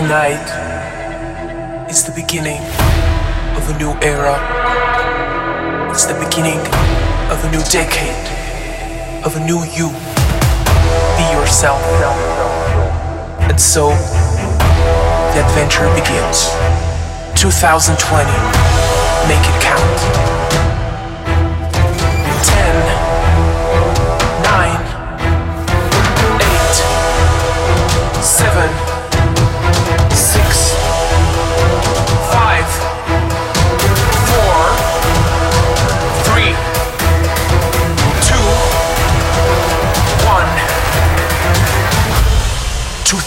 Tonight is the beginning of a new era. It's the beginning of a new decade, of a new you. Be yourself. And so, the adventure begins. 2020, make it count. 10,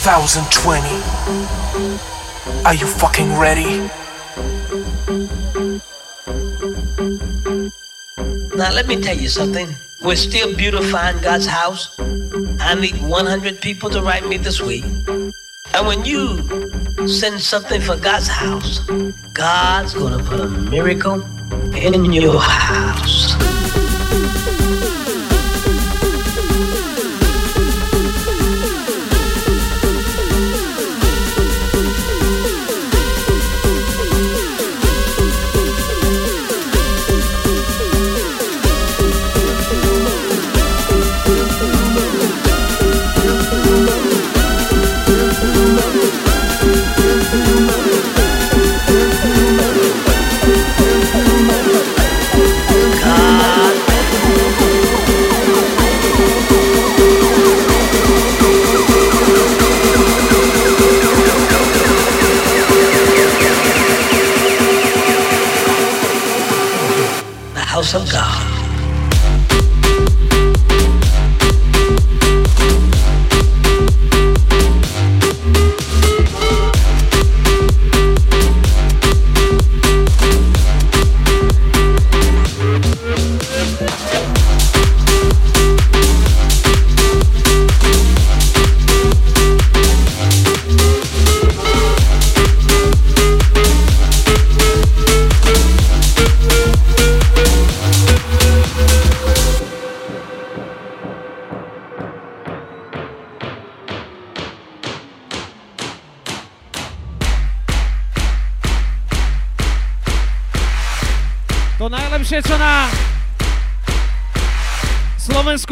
9, 8, 7, Two thousand twenty. Are you fucking ready? Now let me tell you something. We're still beautifying God's house. I need 100 people to write me this week. And when you send something for God's house, God's gonna put a miracle in your house.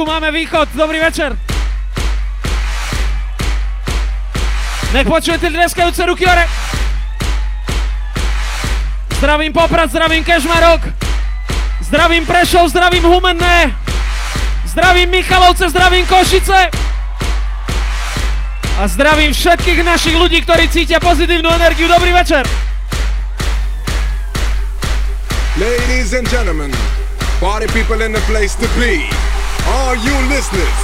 Slovensku máme východ. Dobrý večer. Nech počujete dneskajúce ruky hore. Zdravím Poprad, zdravím Kešmarok. Zdravím Prešov, zdravím Humenné. Zdravím Michalovce, zdravím Košice. A zdravím všetkých našich ľudí, ktorí cítia pozitívnu energiu. Dobrý večer. Ladies and gentlemen, party people in the place to be. Are you listeners?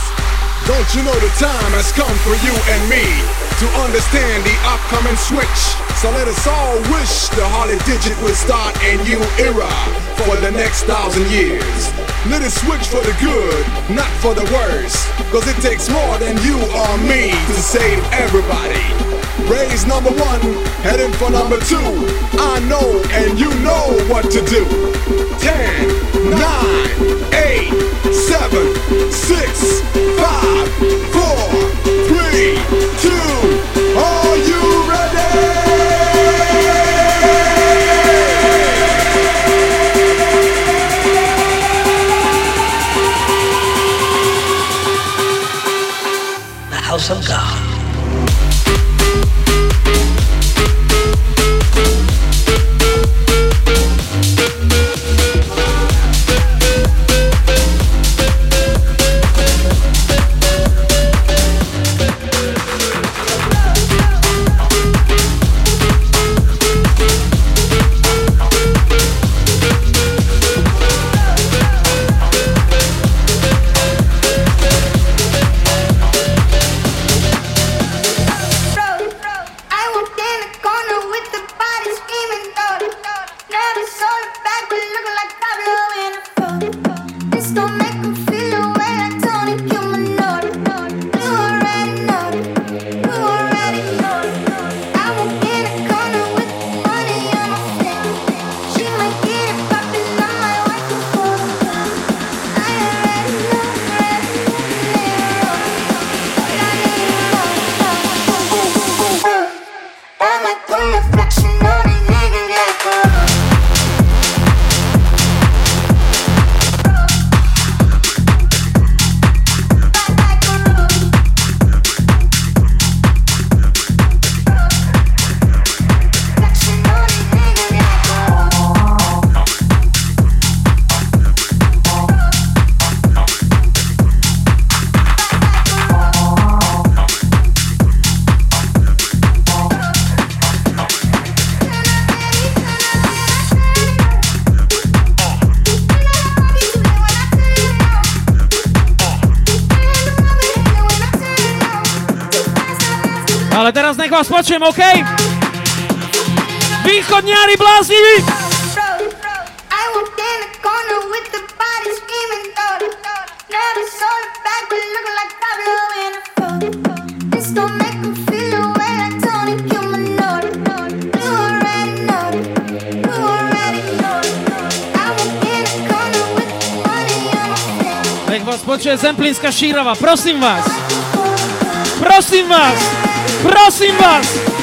Don't you know the time has come for you and me to understand the upcoming switch? So let us all wish the Harley Digit would start a new era for the next thousand years. Let it switch for the good, not for the worse. Cause it takes more than you or me to save everybody. Raise number one, heading for number two. I know and you know what to do. Ten, nine, eight, seven, six, five, four, three, two. Are some God. Vás počujem, OK? Východňári blázniví! Nech vás počuje Zemplínska šírava, prosím vás! Prosím vás! próximas.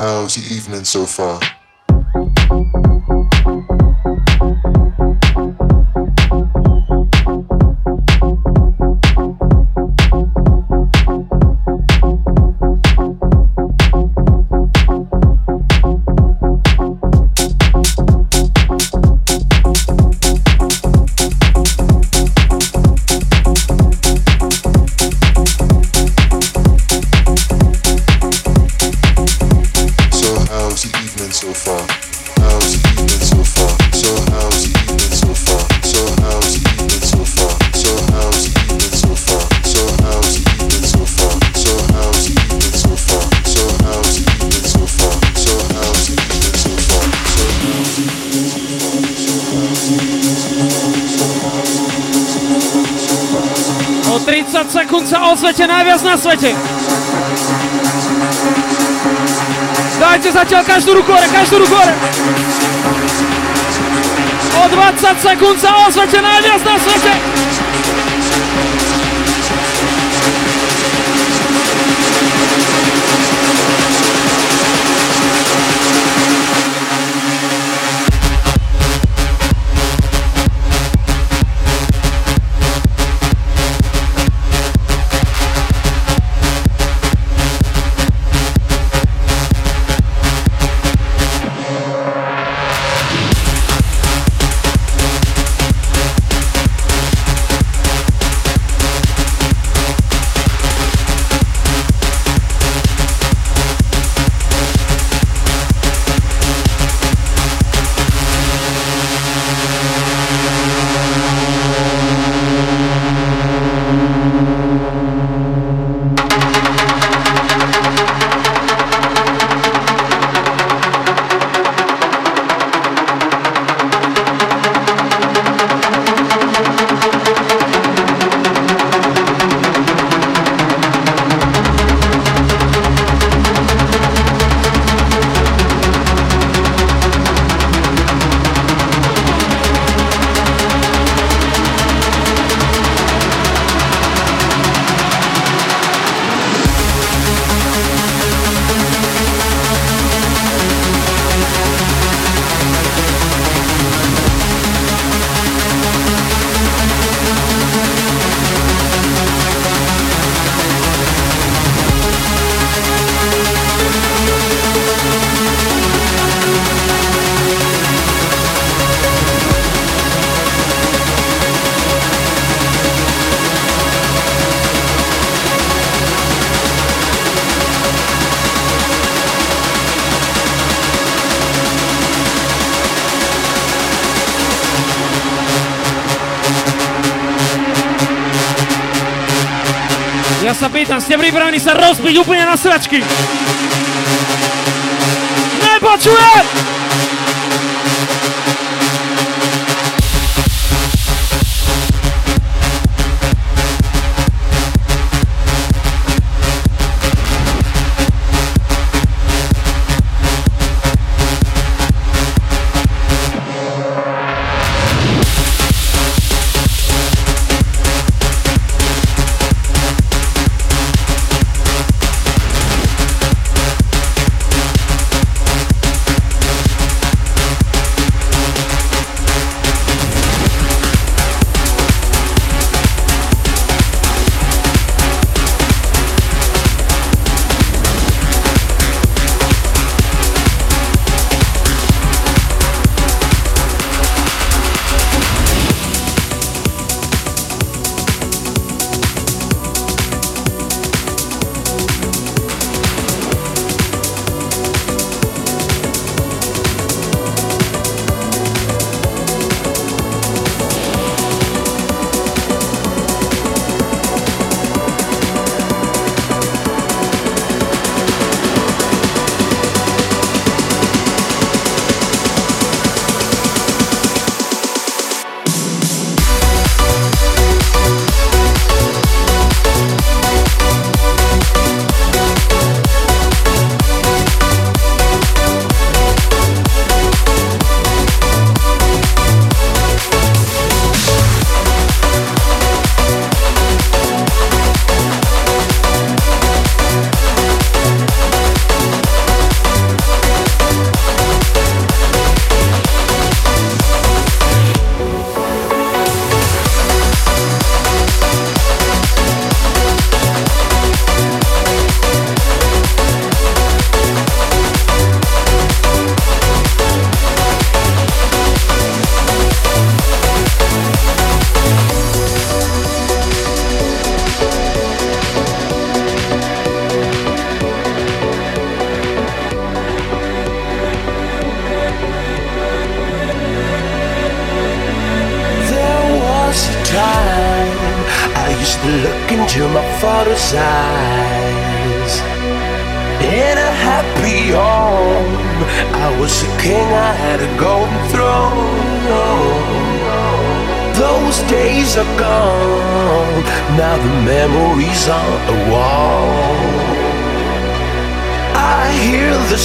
Prosím vás! evening so far? Svete, najviac na svete. Dajte zatiaľ každú ruku hore, každú ruku hore. O 20 sekúnd sa ozvete najviac na svete. Ste pripravení sa rozbiť úplne na sračky? Nepočujem!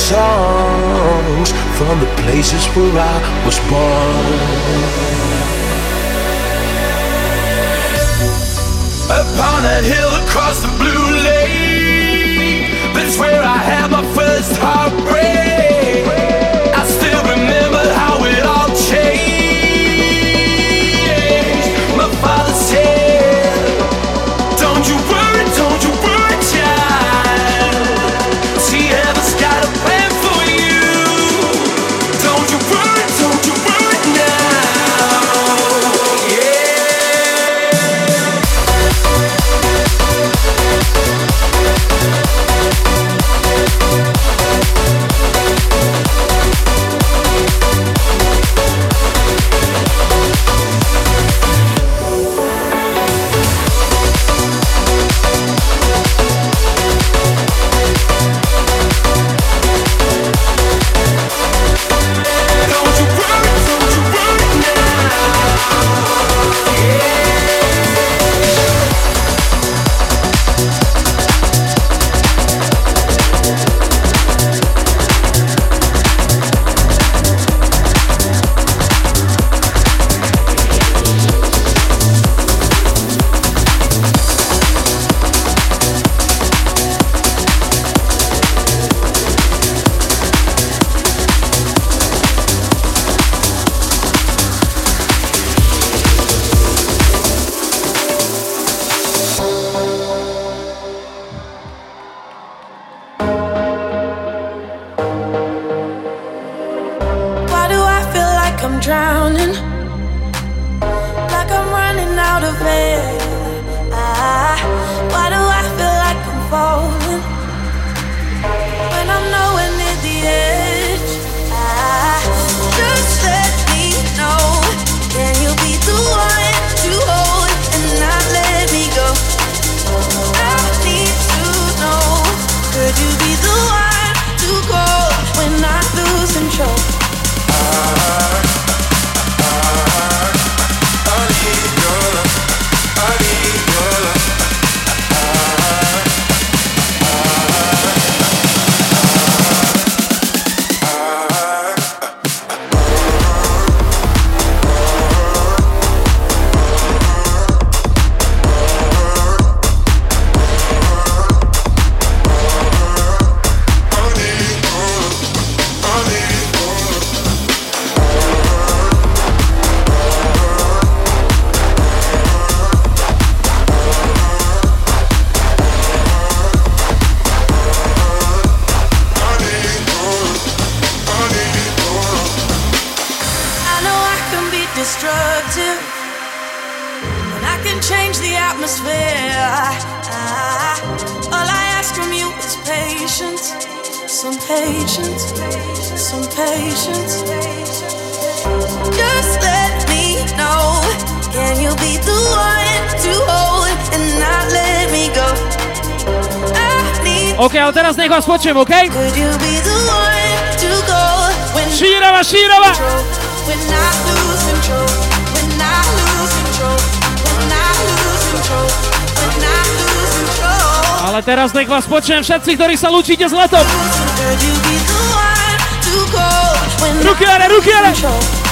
songs from the places where I was born. Upon a hill across the blue lake, that's where I had my first heartbreak. control. Teraz nech vás počujem, OK? Šírava, šírava! Ale teraz nech vás počujem všetci, ktorí sa lúčite s letom. Ruky ale, ruky ale!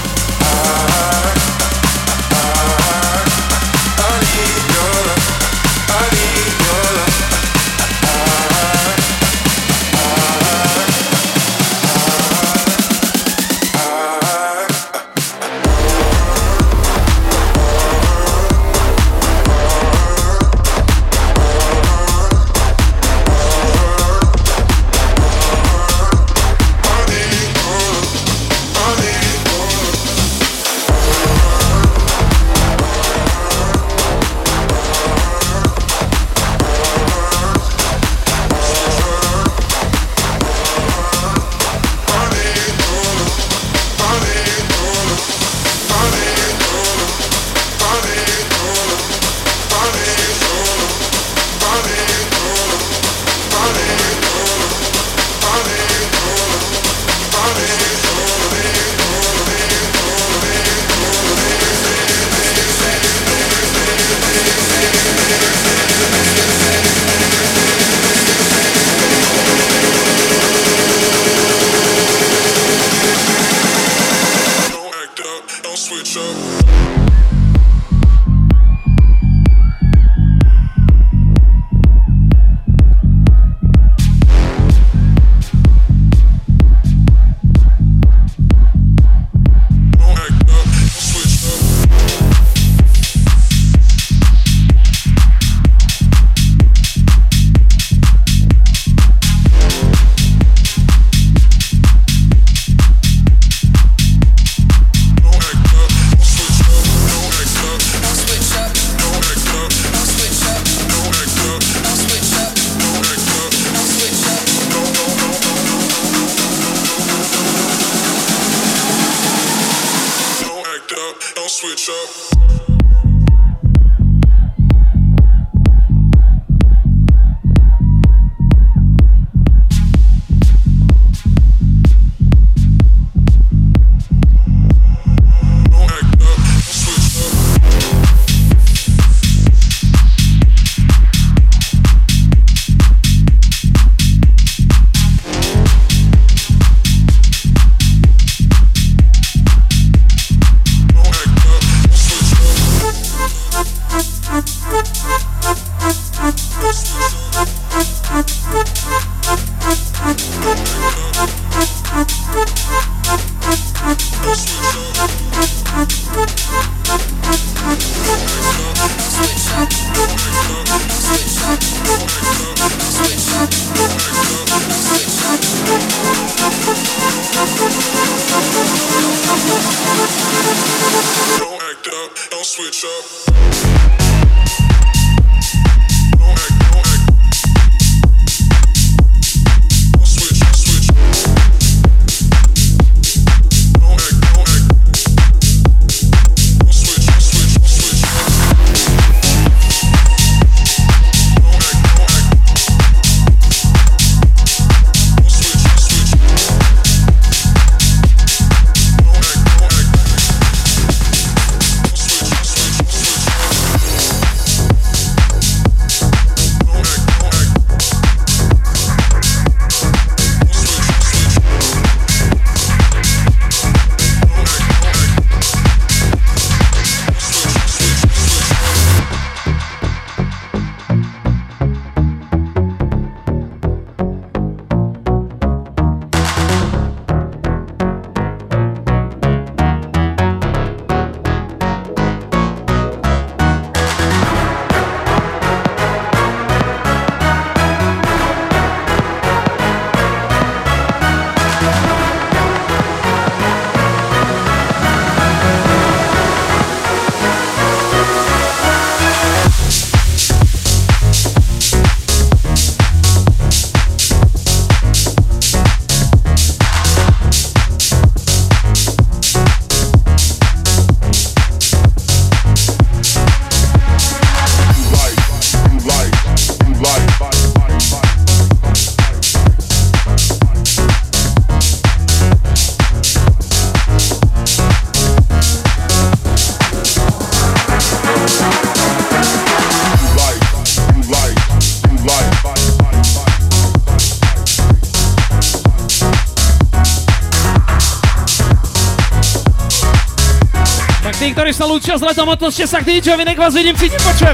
Sa lúčia s letom, otočte sa k DJ-ovi, nech vás vidím, cítim, počujem.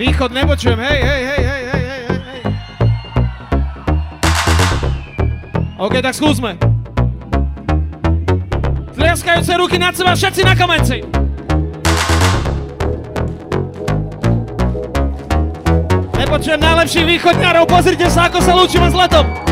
Východ nepočujem, hej, hej, hej, hej, hej, hej, hej. OK, tak skúsme. Tliaskajúce ruky nad seba, všetci na kamenci. Nepočujem najlepších východňarov, pozrite sa, ako sa lúčime s letom.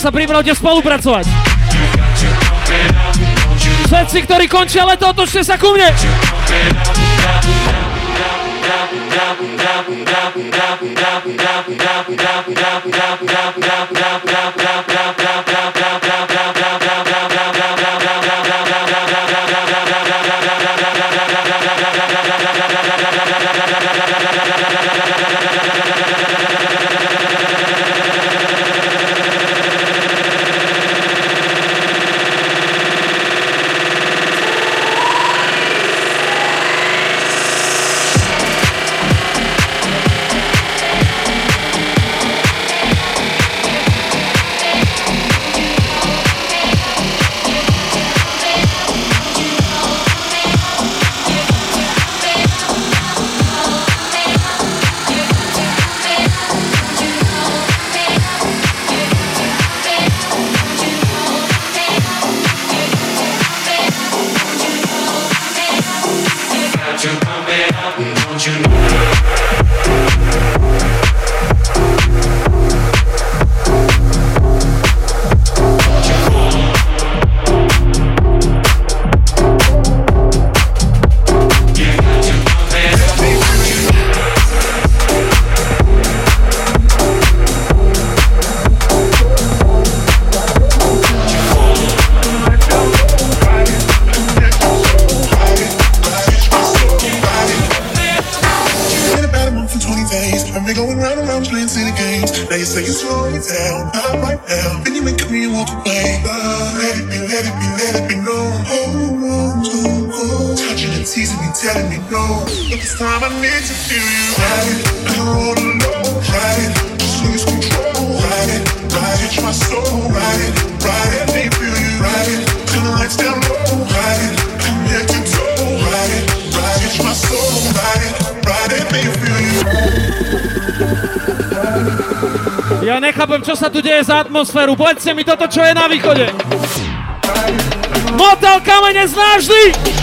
Sa pripravte spolupracovať. Všetci, ktorí končia leto, otočte sa ku mne. my Ja nechápem, čo sa tu deje za atmosféru. Povedzte mi toto, čo je na východe. Motel kamene z náždy!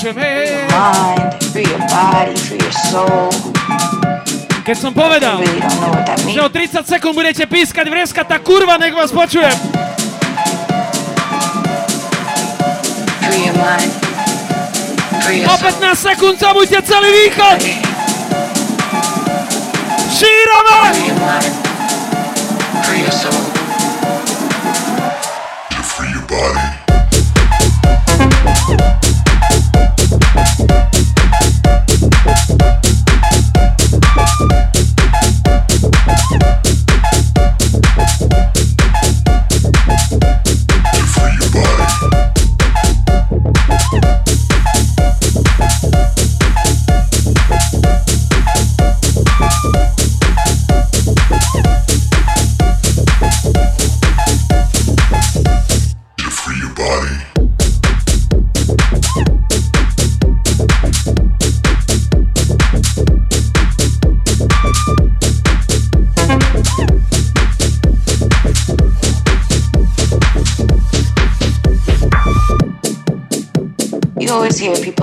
Hej, hej, hej. Keď som povedal, že o 30 sekúnd budete pískať vrieska, tak kurva, nech vás počujem. O 15 sekúnd zabudte celý východ. Šírame! Free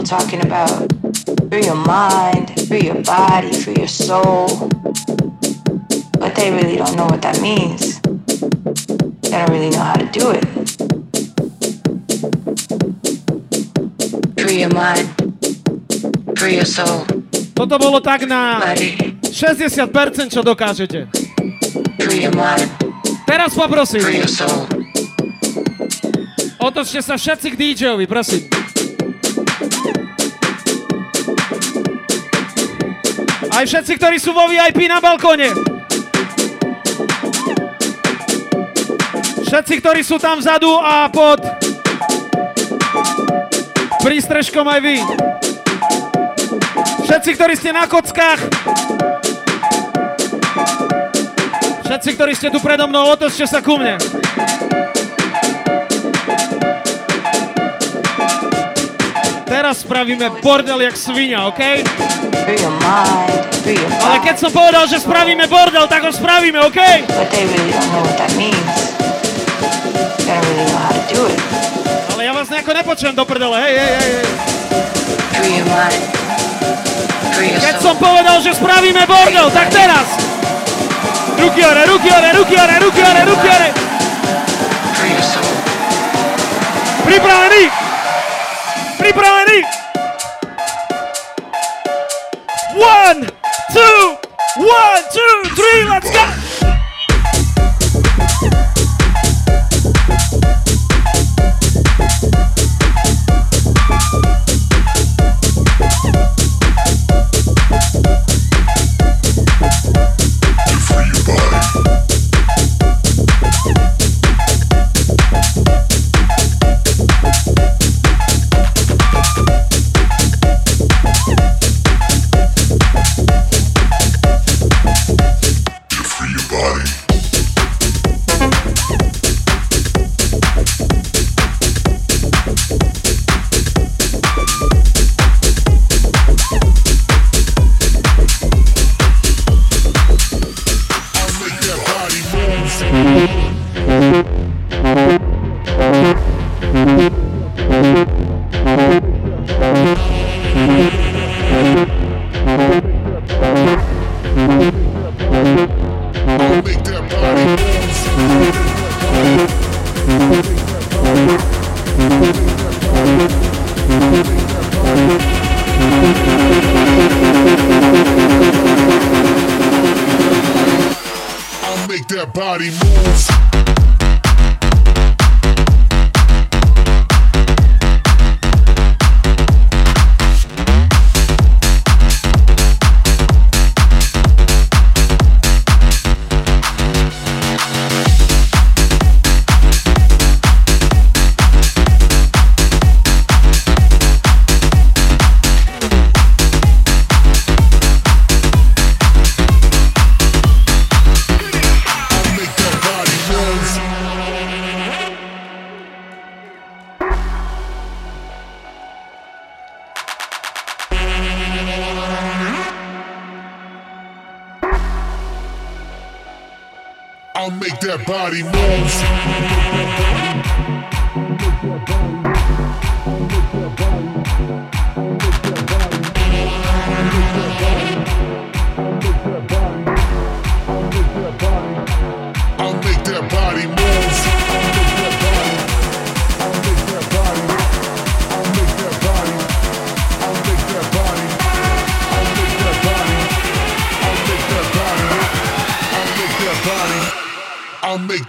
talking about free your mind, free your body, free your soul. But they really don't know what that means. They don't really know how to do it. Free your mind, free your soul. Toto bolo tak na 60%, čo dokážete. Free your mind. Teraz poprosím. Free your soul. Otočte sa všetci k DJ-ovi, prosím. Aj všetci, ktorí sú vo VIP na balkóne. Všetci, ktorí sú tam vzadu a pod prístrežkom aj vy. Všetci, ktorí ste na kockách. Všetci, ktorí ste tu predo mnou, otočte sa ku mne. Teraz spravíme bordel jak svinia, OK? Ale keď som povedal, že spravíme bordel, tak ho spravíme, OK? Ale ja vás nejako nepočujem do prdele, hej, hej, hej, Keď som povedal, že spravíme bordel, tak teraz! Ruky hore, ruky hore, ruky hore, ruky hore, ruky hore! Pripravený! Pripravený! One, two, one, two, three, let's go! That body move.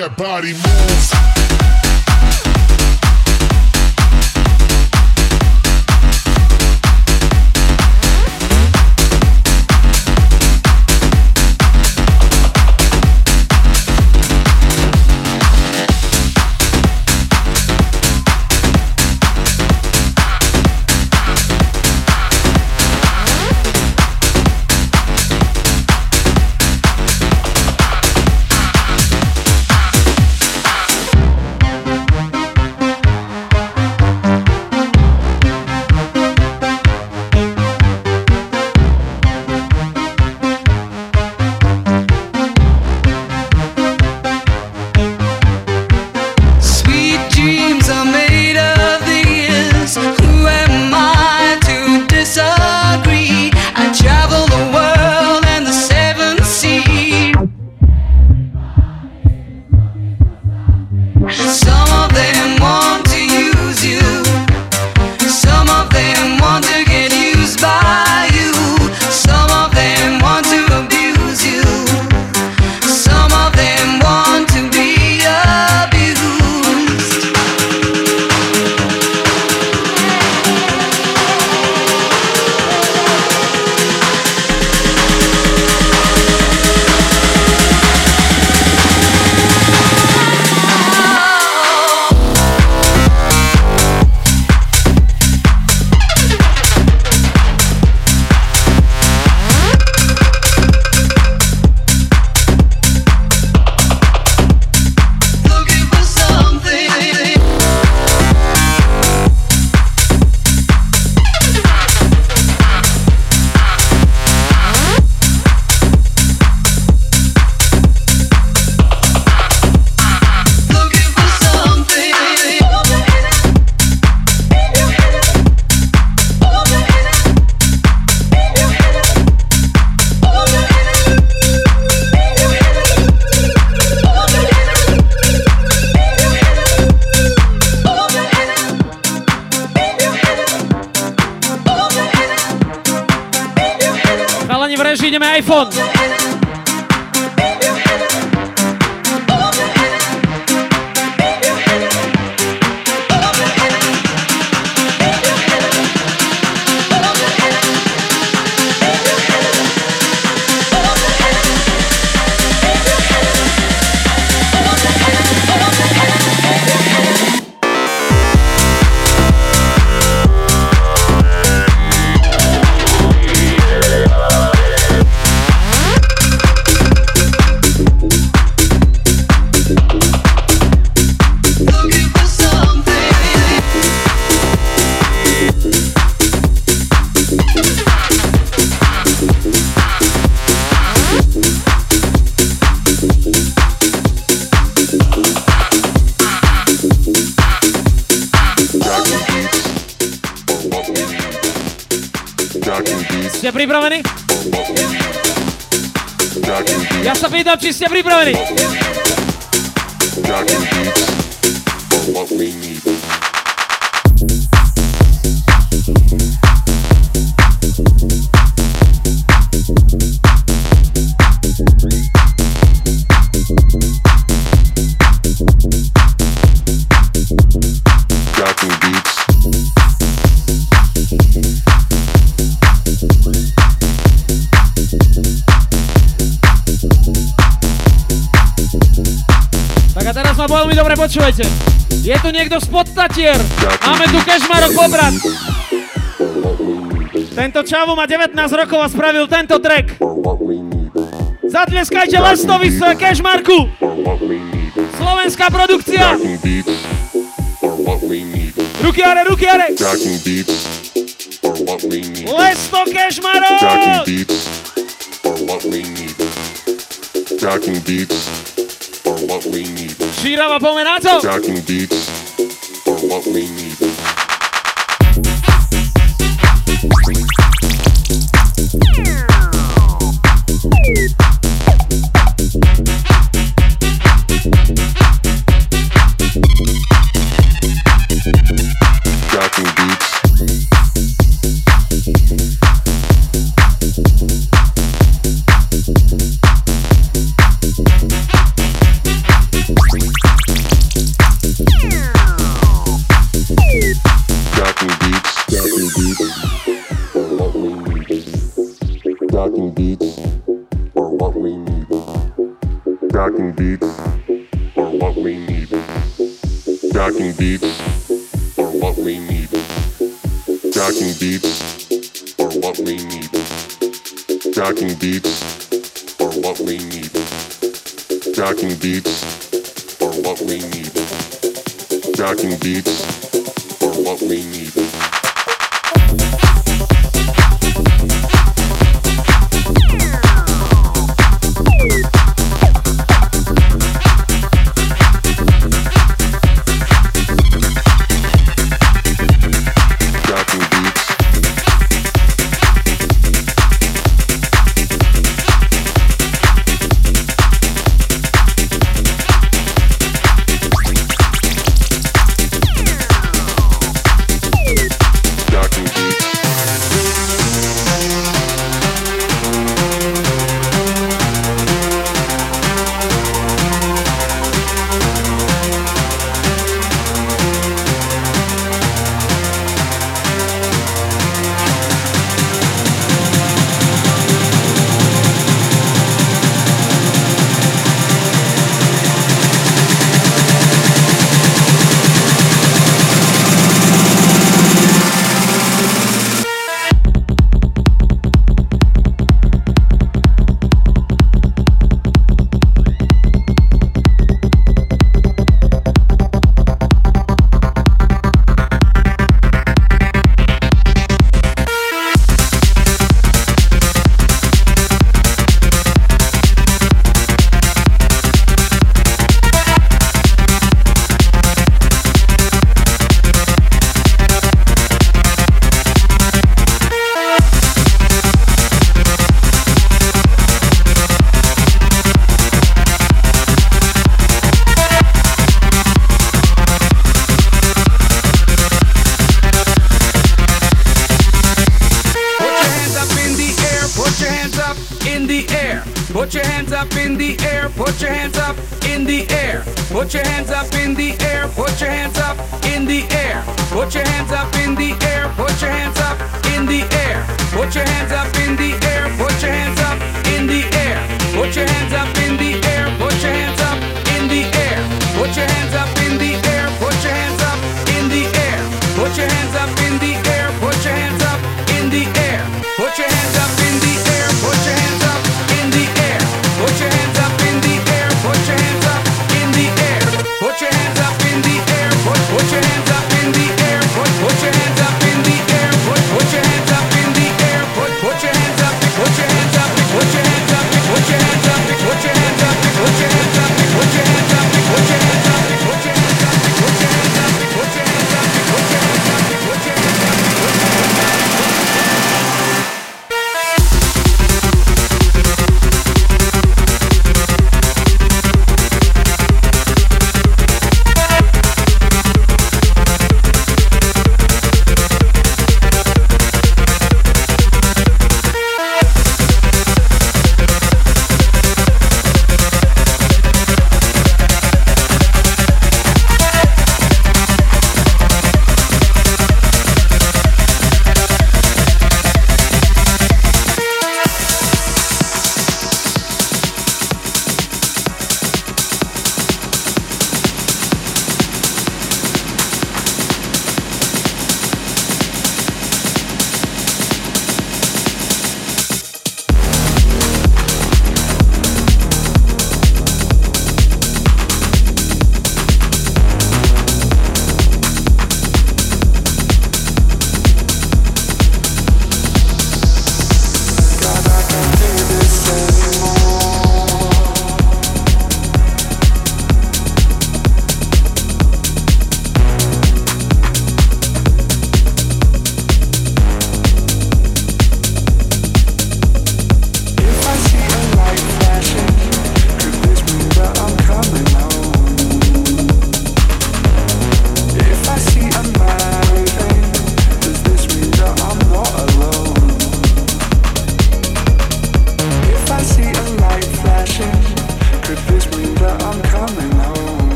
That body move. Patrícia, abre pra mim. Počúvajte. Je tu niekto z podtatier. Máme tu Kešmarok Pobrad. Tento čavo má 19 rokov a spravil tento track. Zatleskajte Lestovi z Kešmarku. Slovenská produkcia. Ruky hore, ruky hore. Lesto Kešmarok. Jacking beats are Girava Pomeranzo. Beats are what we need. Beats. Are what we need. Jacking beats. Are what we need. Jacking beats. Are what we need. Jacking beats. Are what we need. Jacking beats. Are what we need. Jacking beats. Are what we need. Beats are what we need.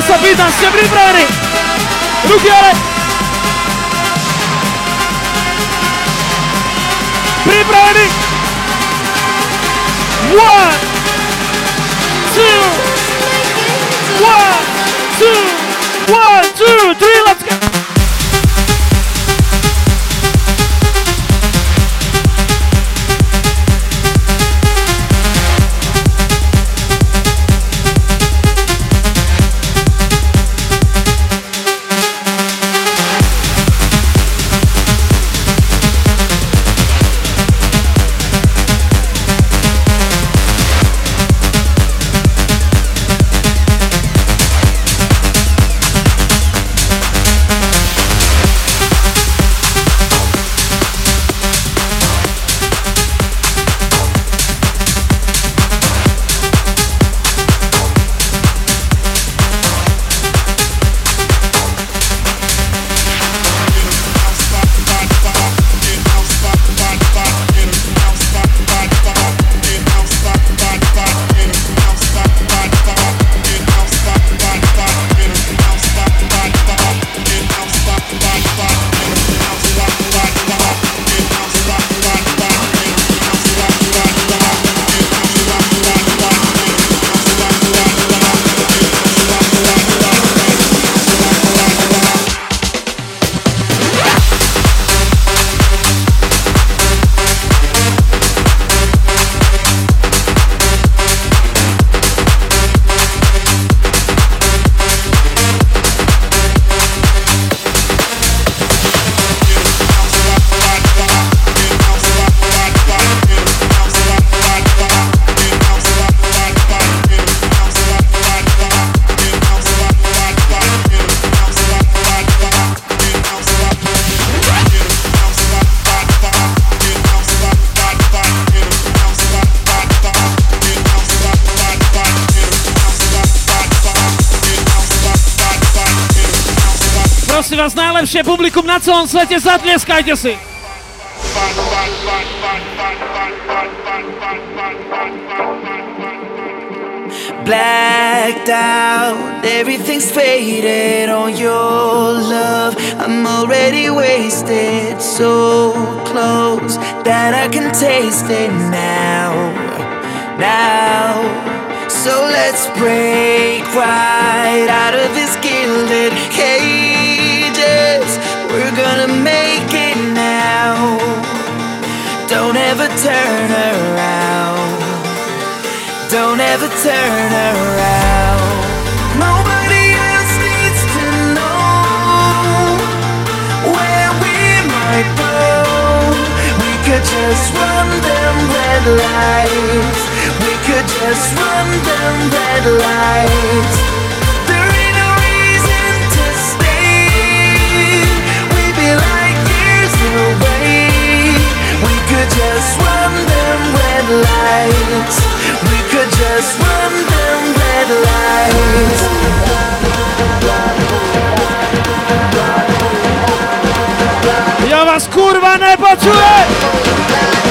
Passa pita, se pripraveni. Rukiore. Pripraveni. One, two, one, two, one, two, three, let's go. Najlepšie publikum na celom svete, zatlieskajte si! blacked out. Everything's faded on your love. I'm already wasted, so close that I can taste it now. Now, so let's break right out of this gilded cages. Turn around. Don't ever turn around. Nobody else needs to know where we might go. We could just run them red lights. We could just run them red lights. just run them red lights. We could just run them red lights. Ja was kurwa nie poczułem!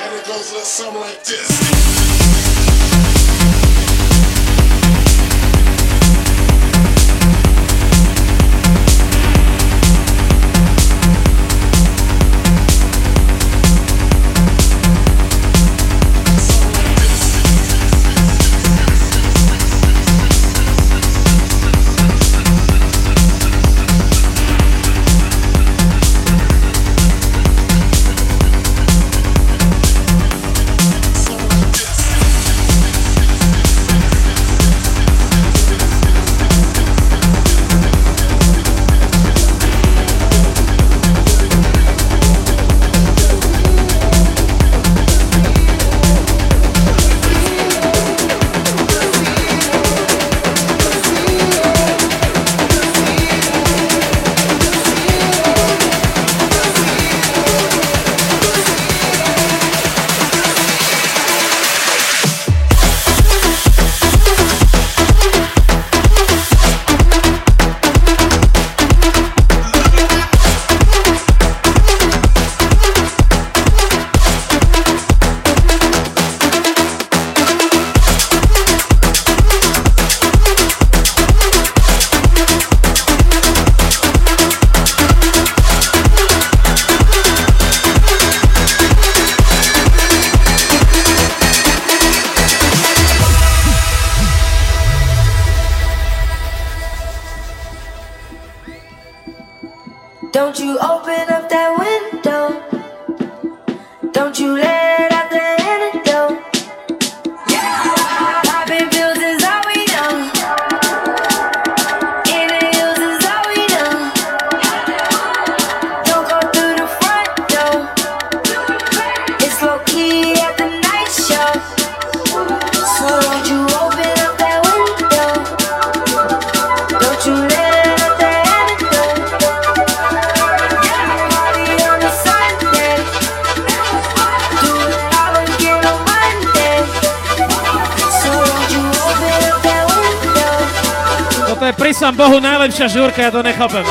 And it goes something like this. Žurka je to nechape.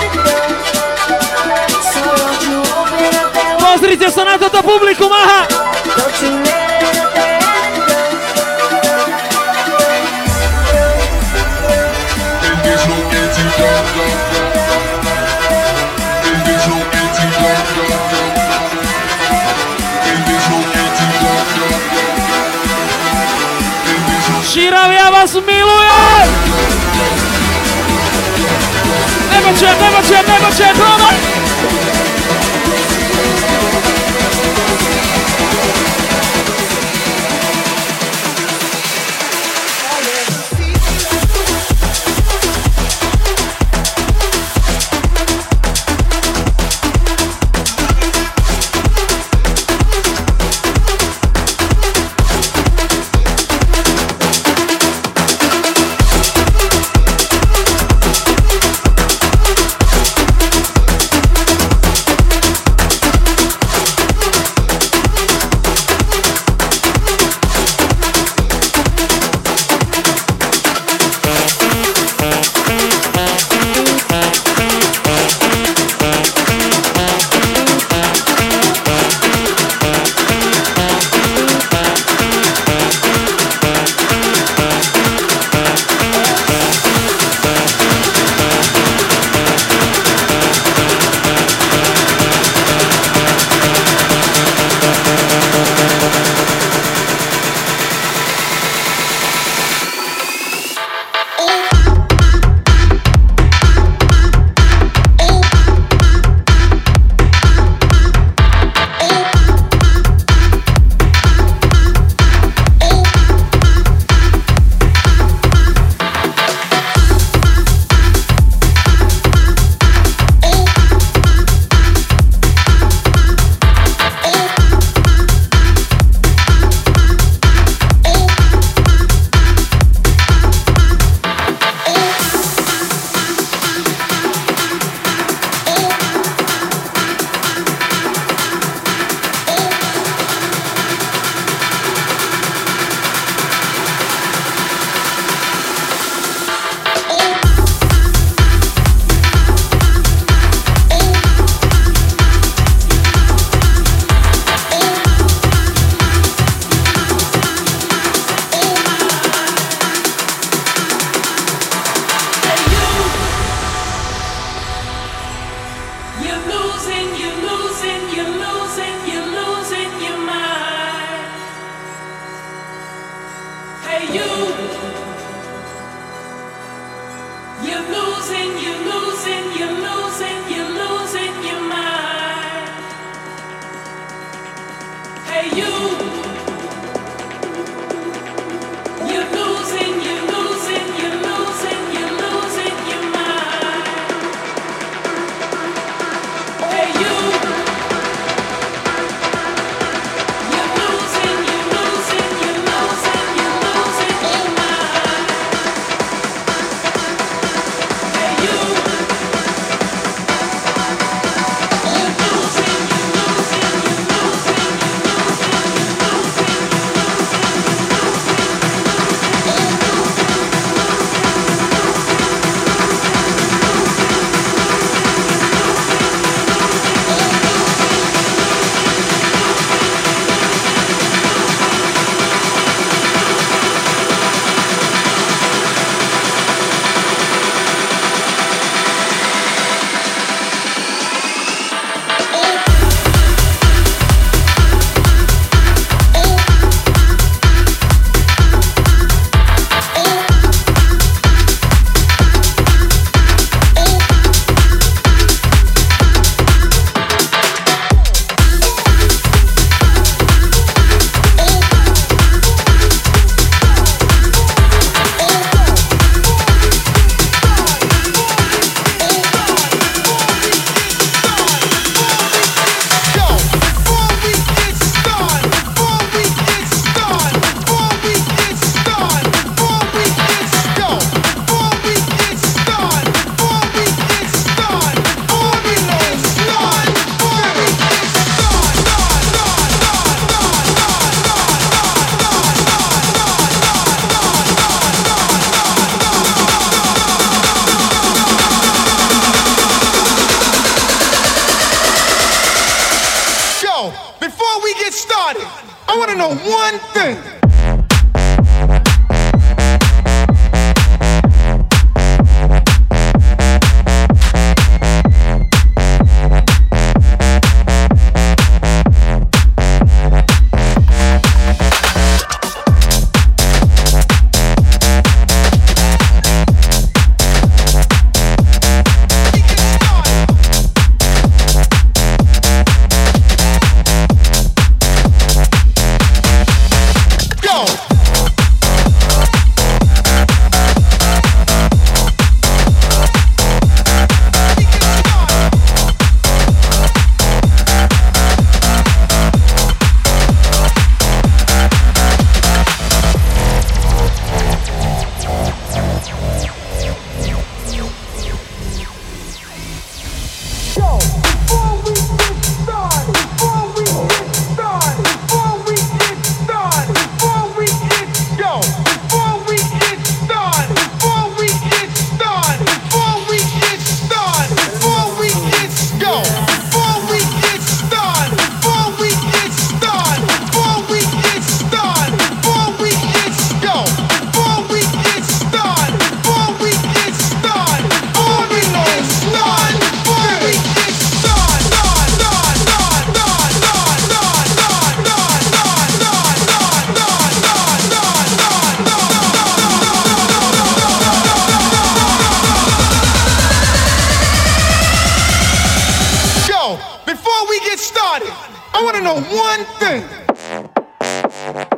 before we get started, I want to know one thing.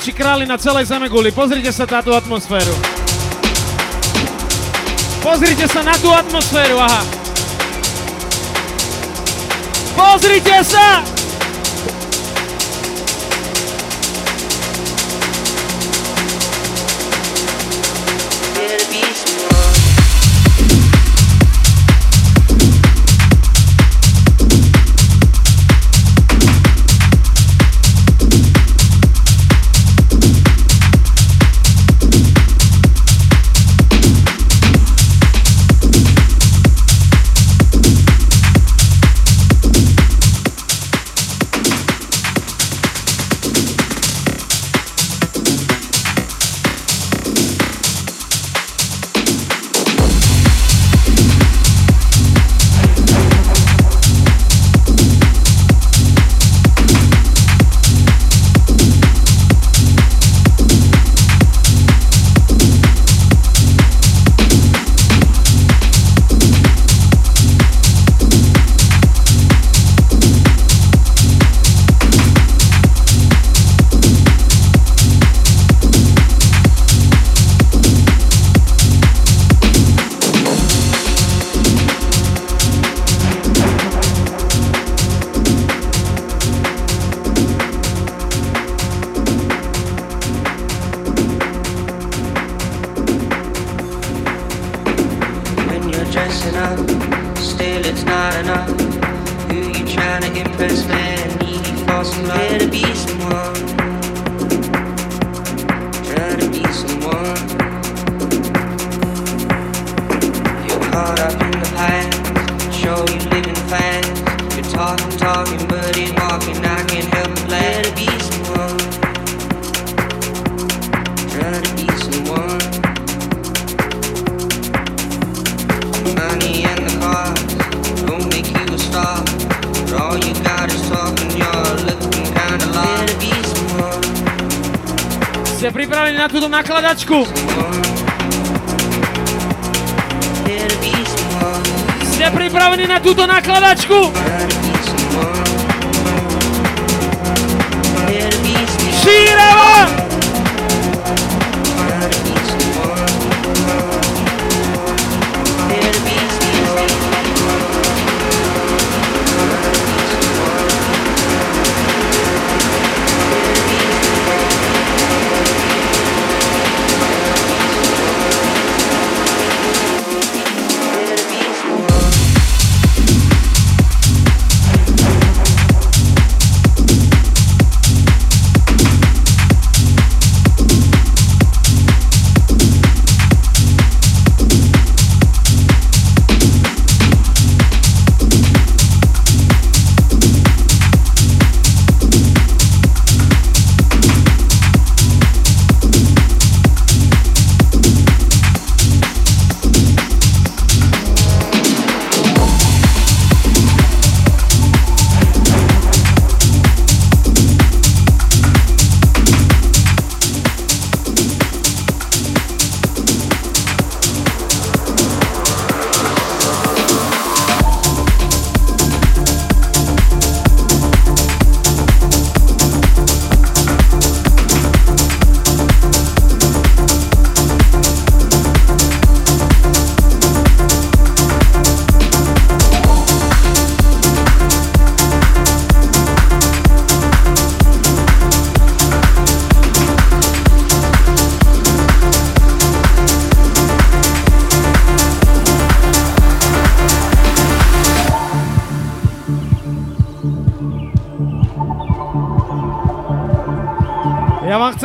Najväčší králi na celej Zemeguli. Pozrite sa táto atmosféru. Pozrite sa na tú atmosféru, aha. Pozrite sa!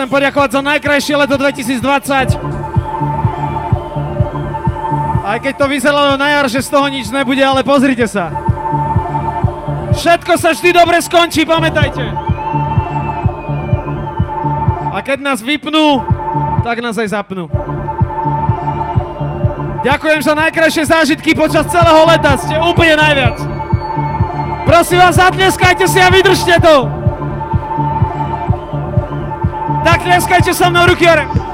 Chcem poďakovať za najkrajšie leto 2020. Aj keď to vyzeralo na jar, že z toho nič nebude, ale pozrite sa. Všetko sa vždy dobre skončí, pamätajte. A keď nás vypnú, tak nás aj zapnú. Ďakujem za najkrajšie zážitky počas celého leta, ste úplne najviac. Prosím vás, zatleskajte si a vydržte to. Três que ci semnă ruchiere!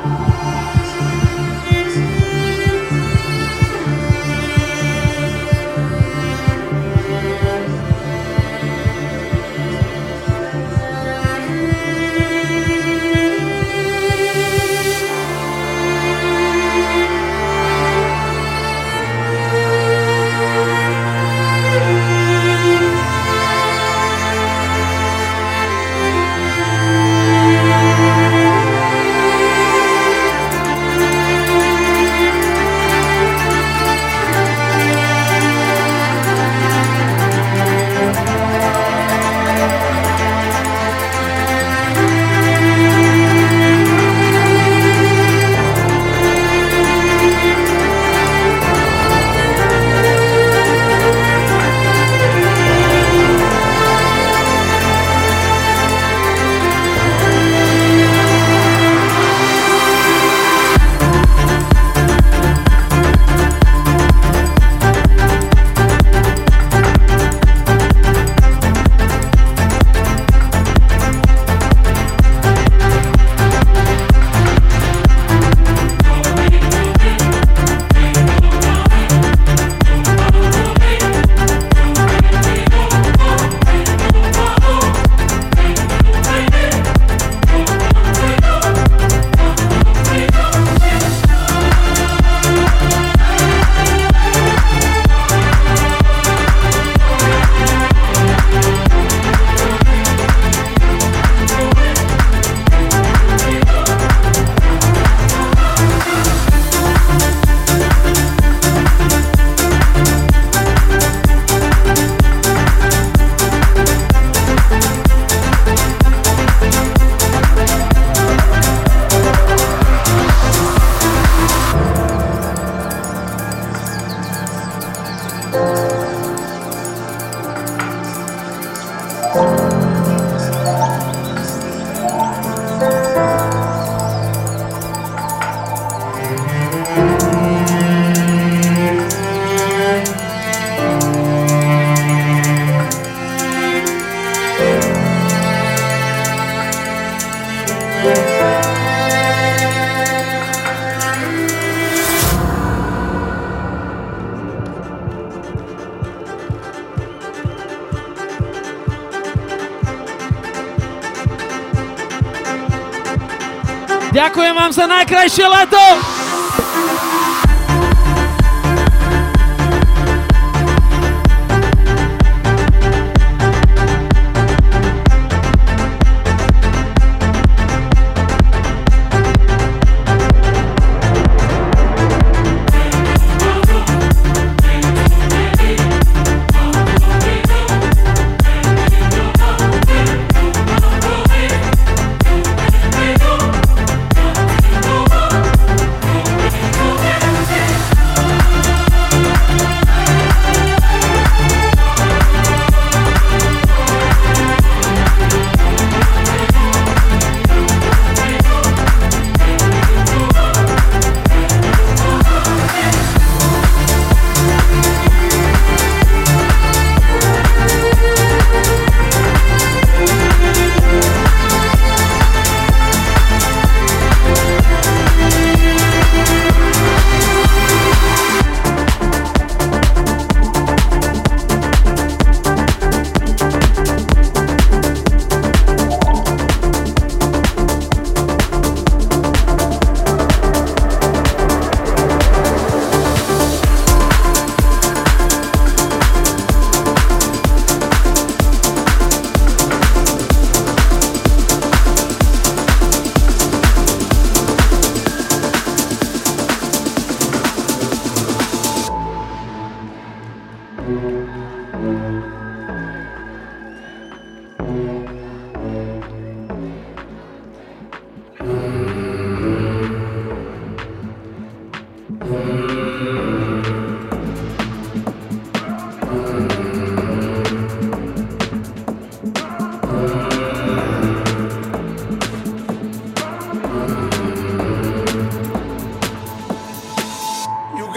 creche lá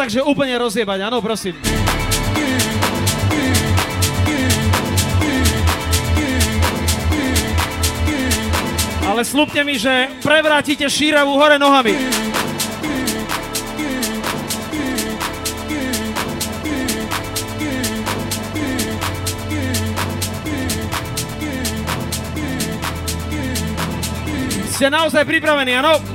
Takže úplne rozjebať, áno, prosím. Ale slúbte mi, že prevrátite šíravu hore nohami. Ste naozaj pripravení, áno?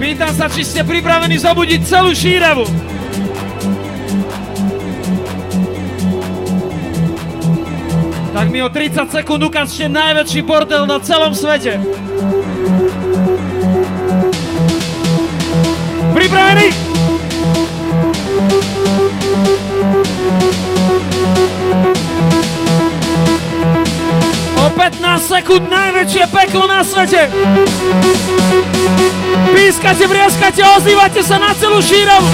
Pýtam sa, či ste pripravení zobudiť celú šíravu. Tak mi o 30 sekúnd ukážte najväčší bordel na celom svete. Pripravení? 15 sekúnd najväčšie peklo na svete. Pískate, vriaskate, ozývate sa na celú šíravu.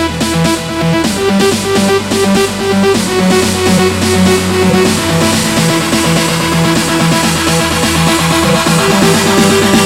Hands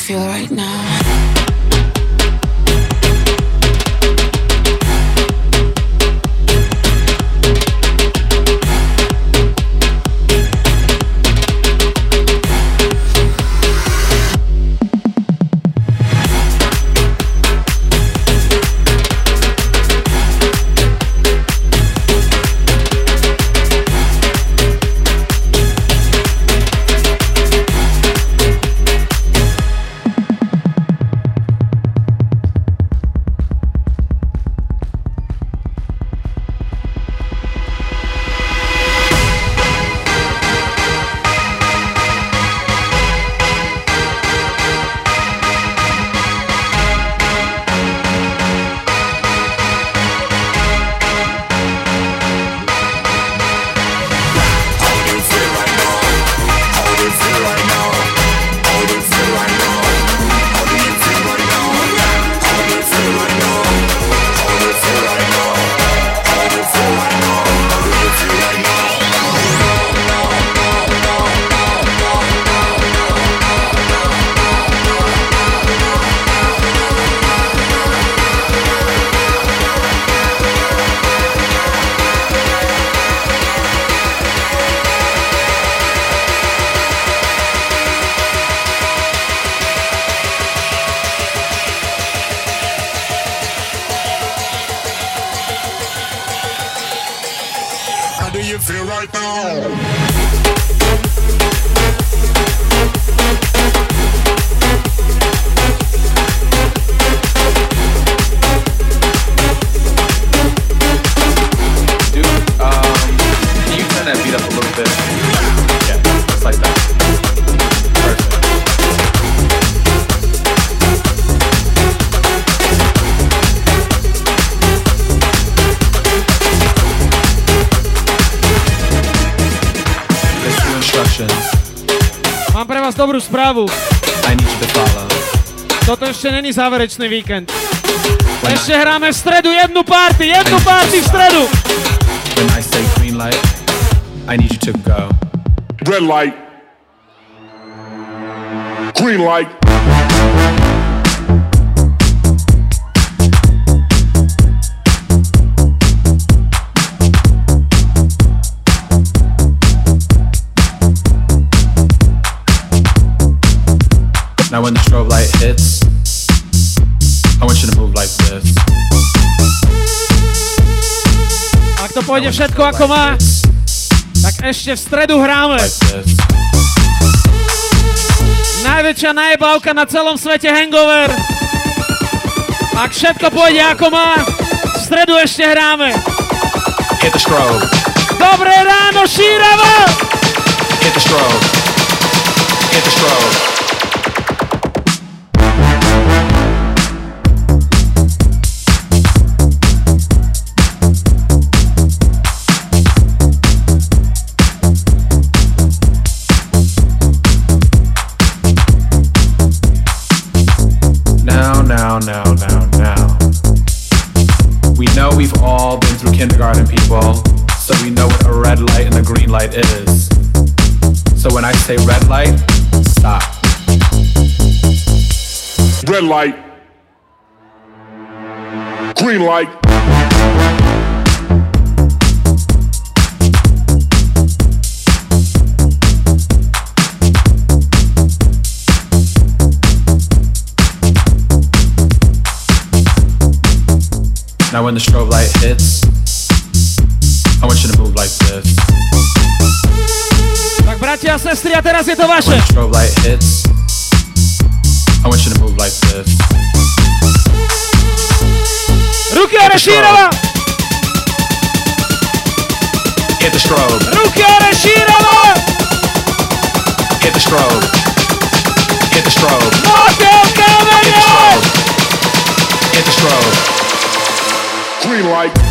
Feel right now? Dobrú správu. Toto ešte není záverečný víkend. Ešte hráme v stredu jednu party, jednu party v stredu. When I say green light, I need you to go. Red light. Green light. Now when the strobe light hits, I want you to move like this. Ak to pôjde všetko ako má, tak ešte v stredu hráme. Najväčšia najebávka na celom svete Hangover. Ak všetko pôjde ako má, v stredu ešte hráme. Hit the strobe. Dobré ráno, Šírava! Hit the strobe. Hit the strobe. Light is. So when I say red light, stop. Red light. Green light. Now when the strobe light hits, I want you to move like this. Bracia, sestry, a teraz je to wasze! Ruki Arashirova! Hit the strobe. Ruki Arashirova! Hit the strobe. Hit the strobe. Hit the strobe. Hit the strobe. Green light.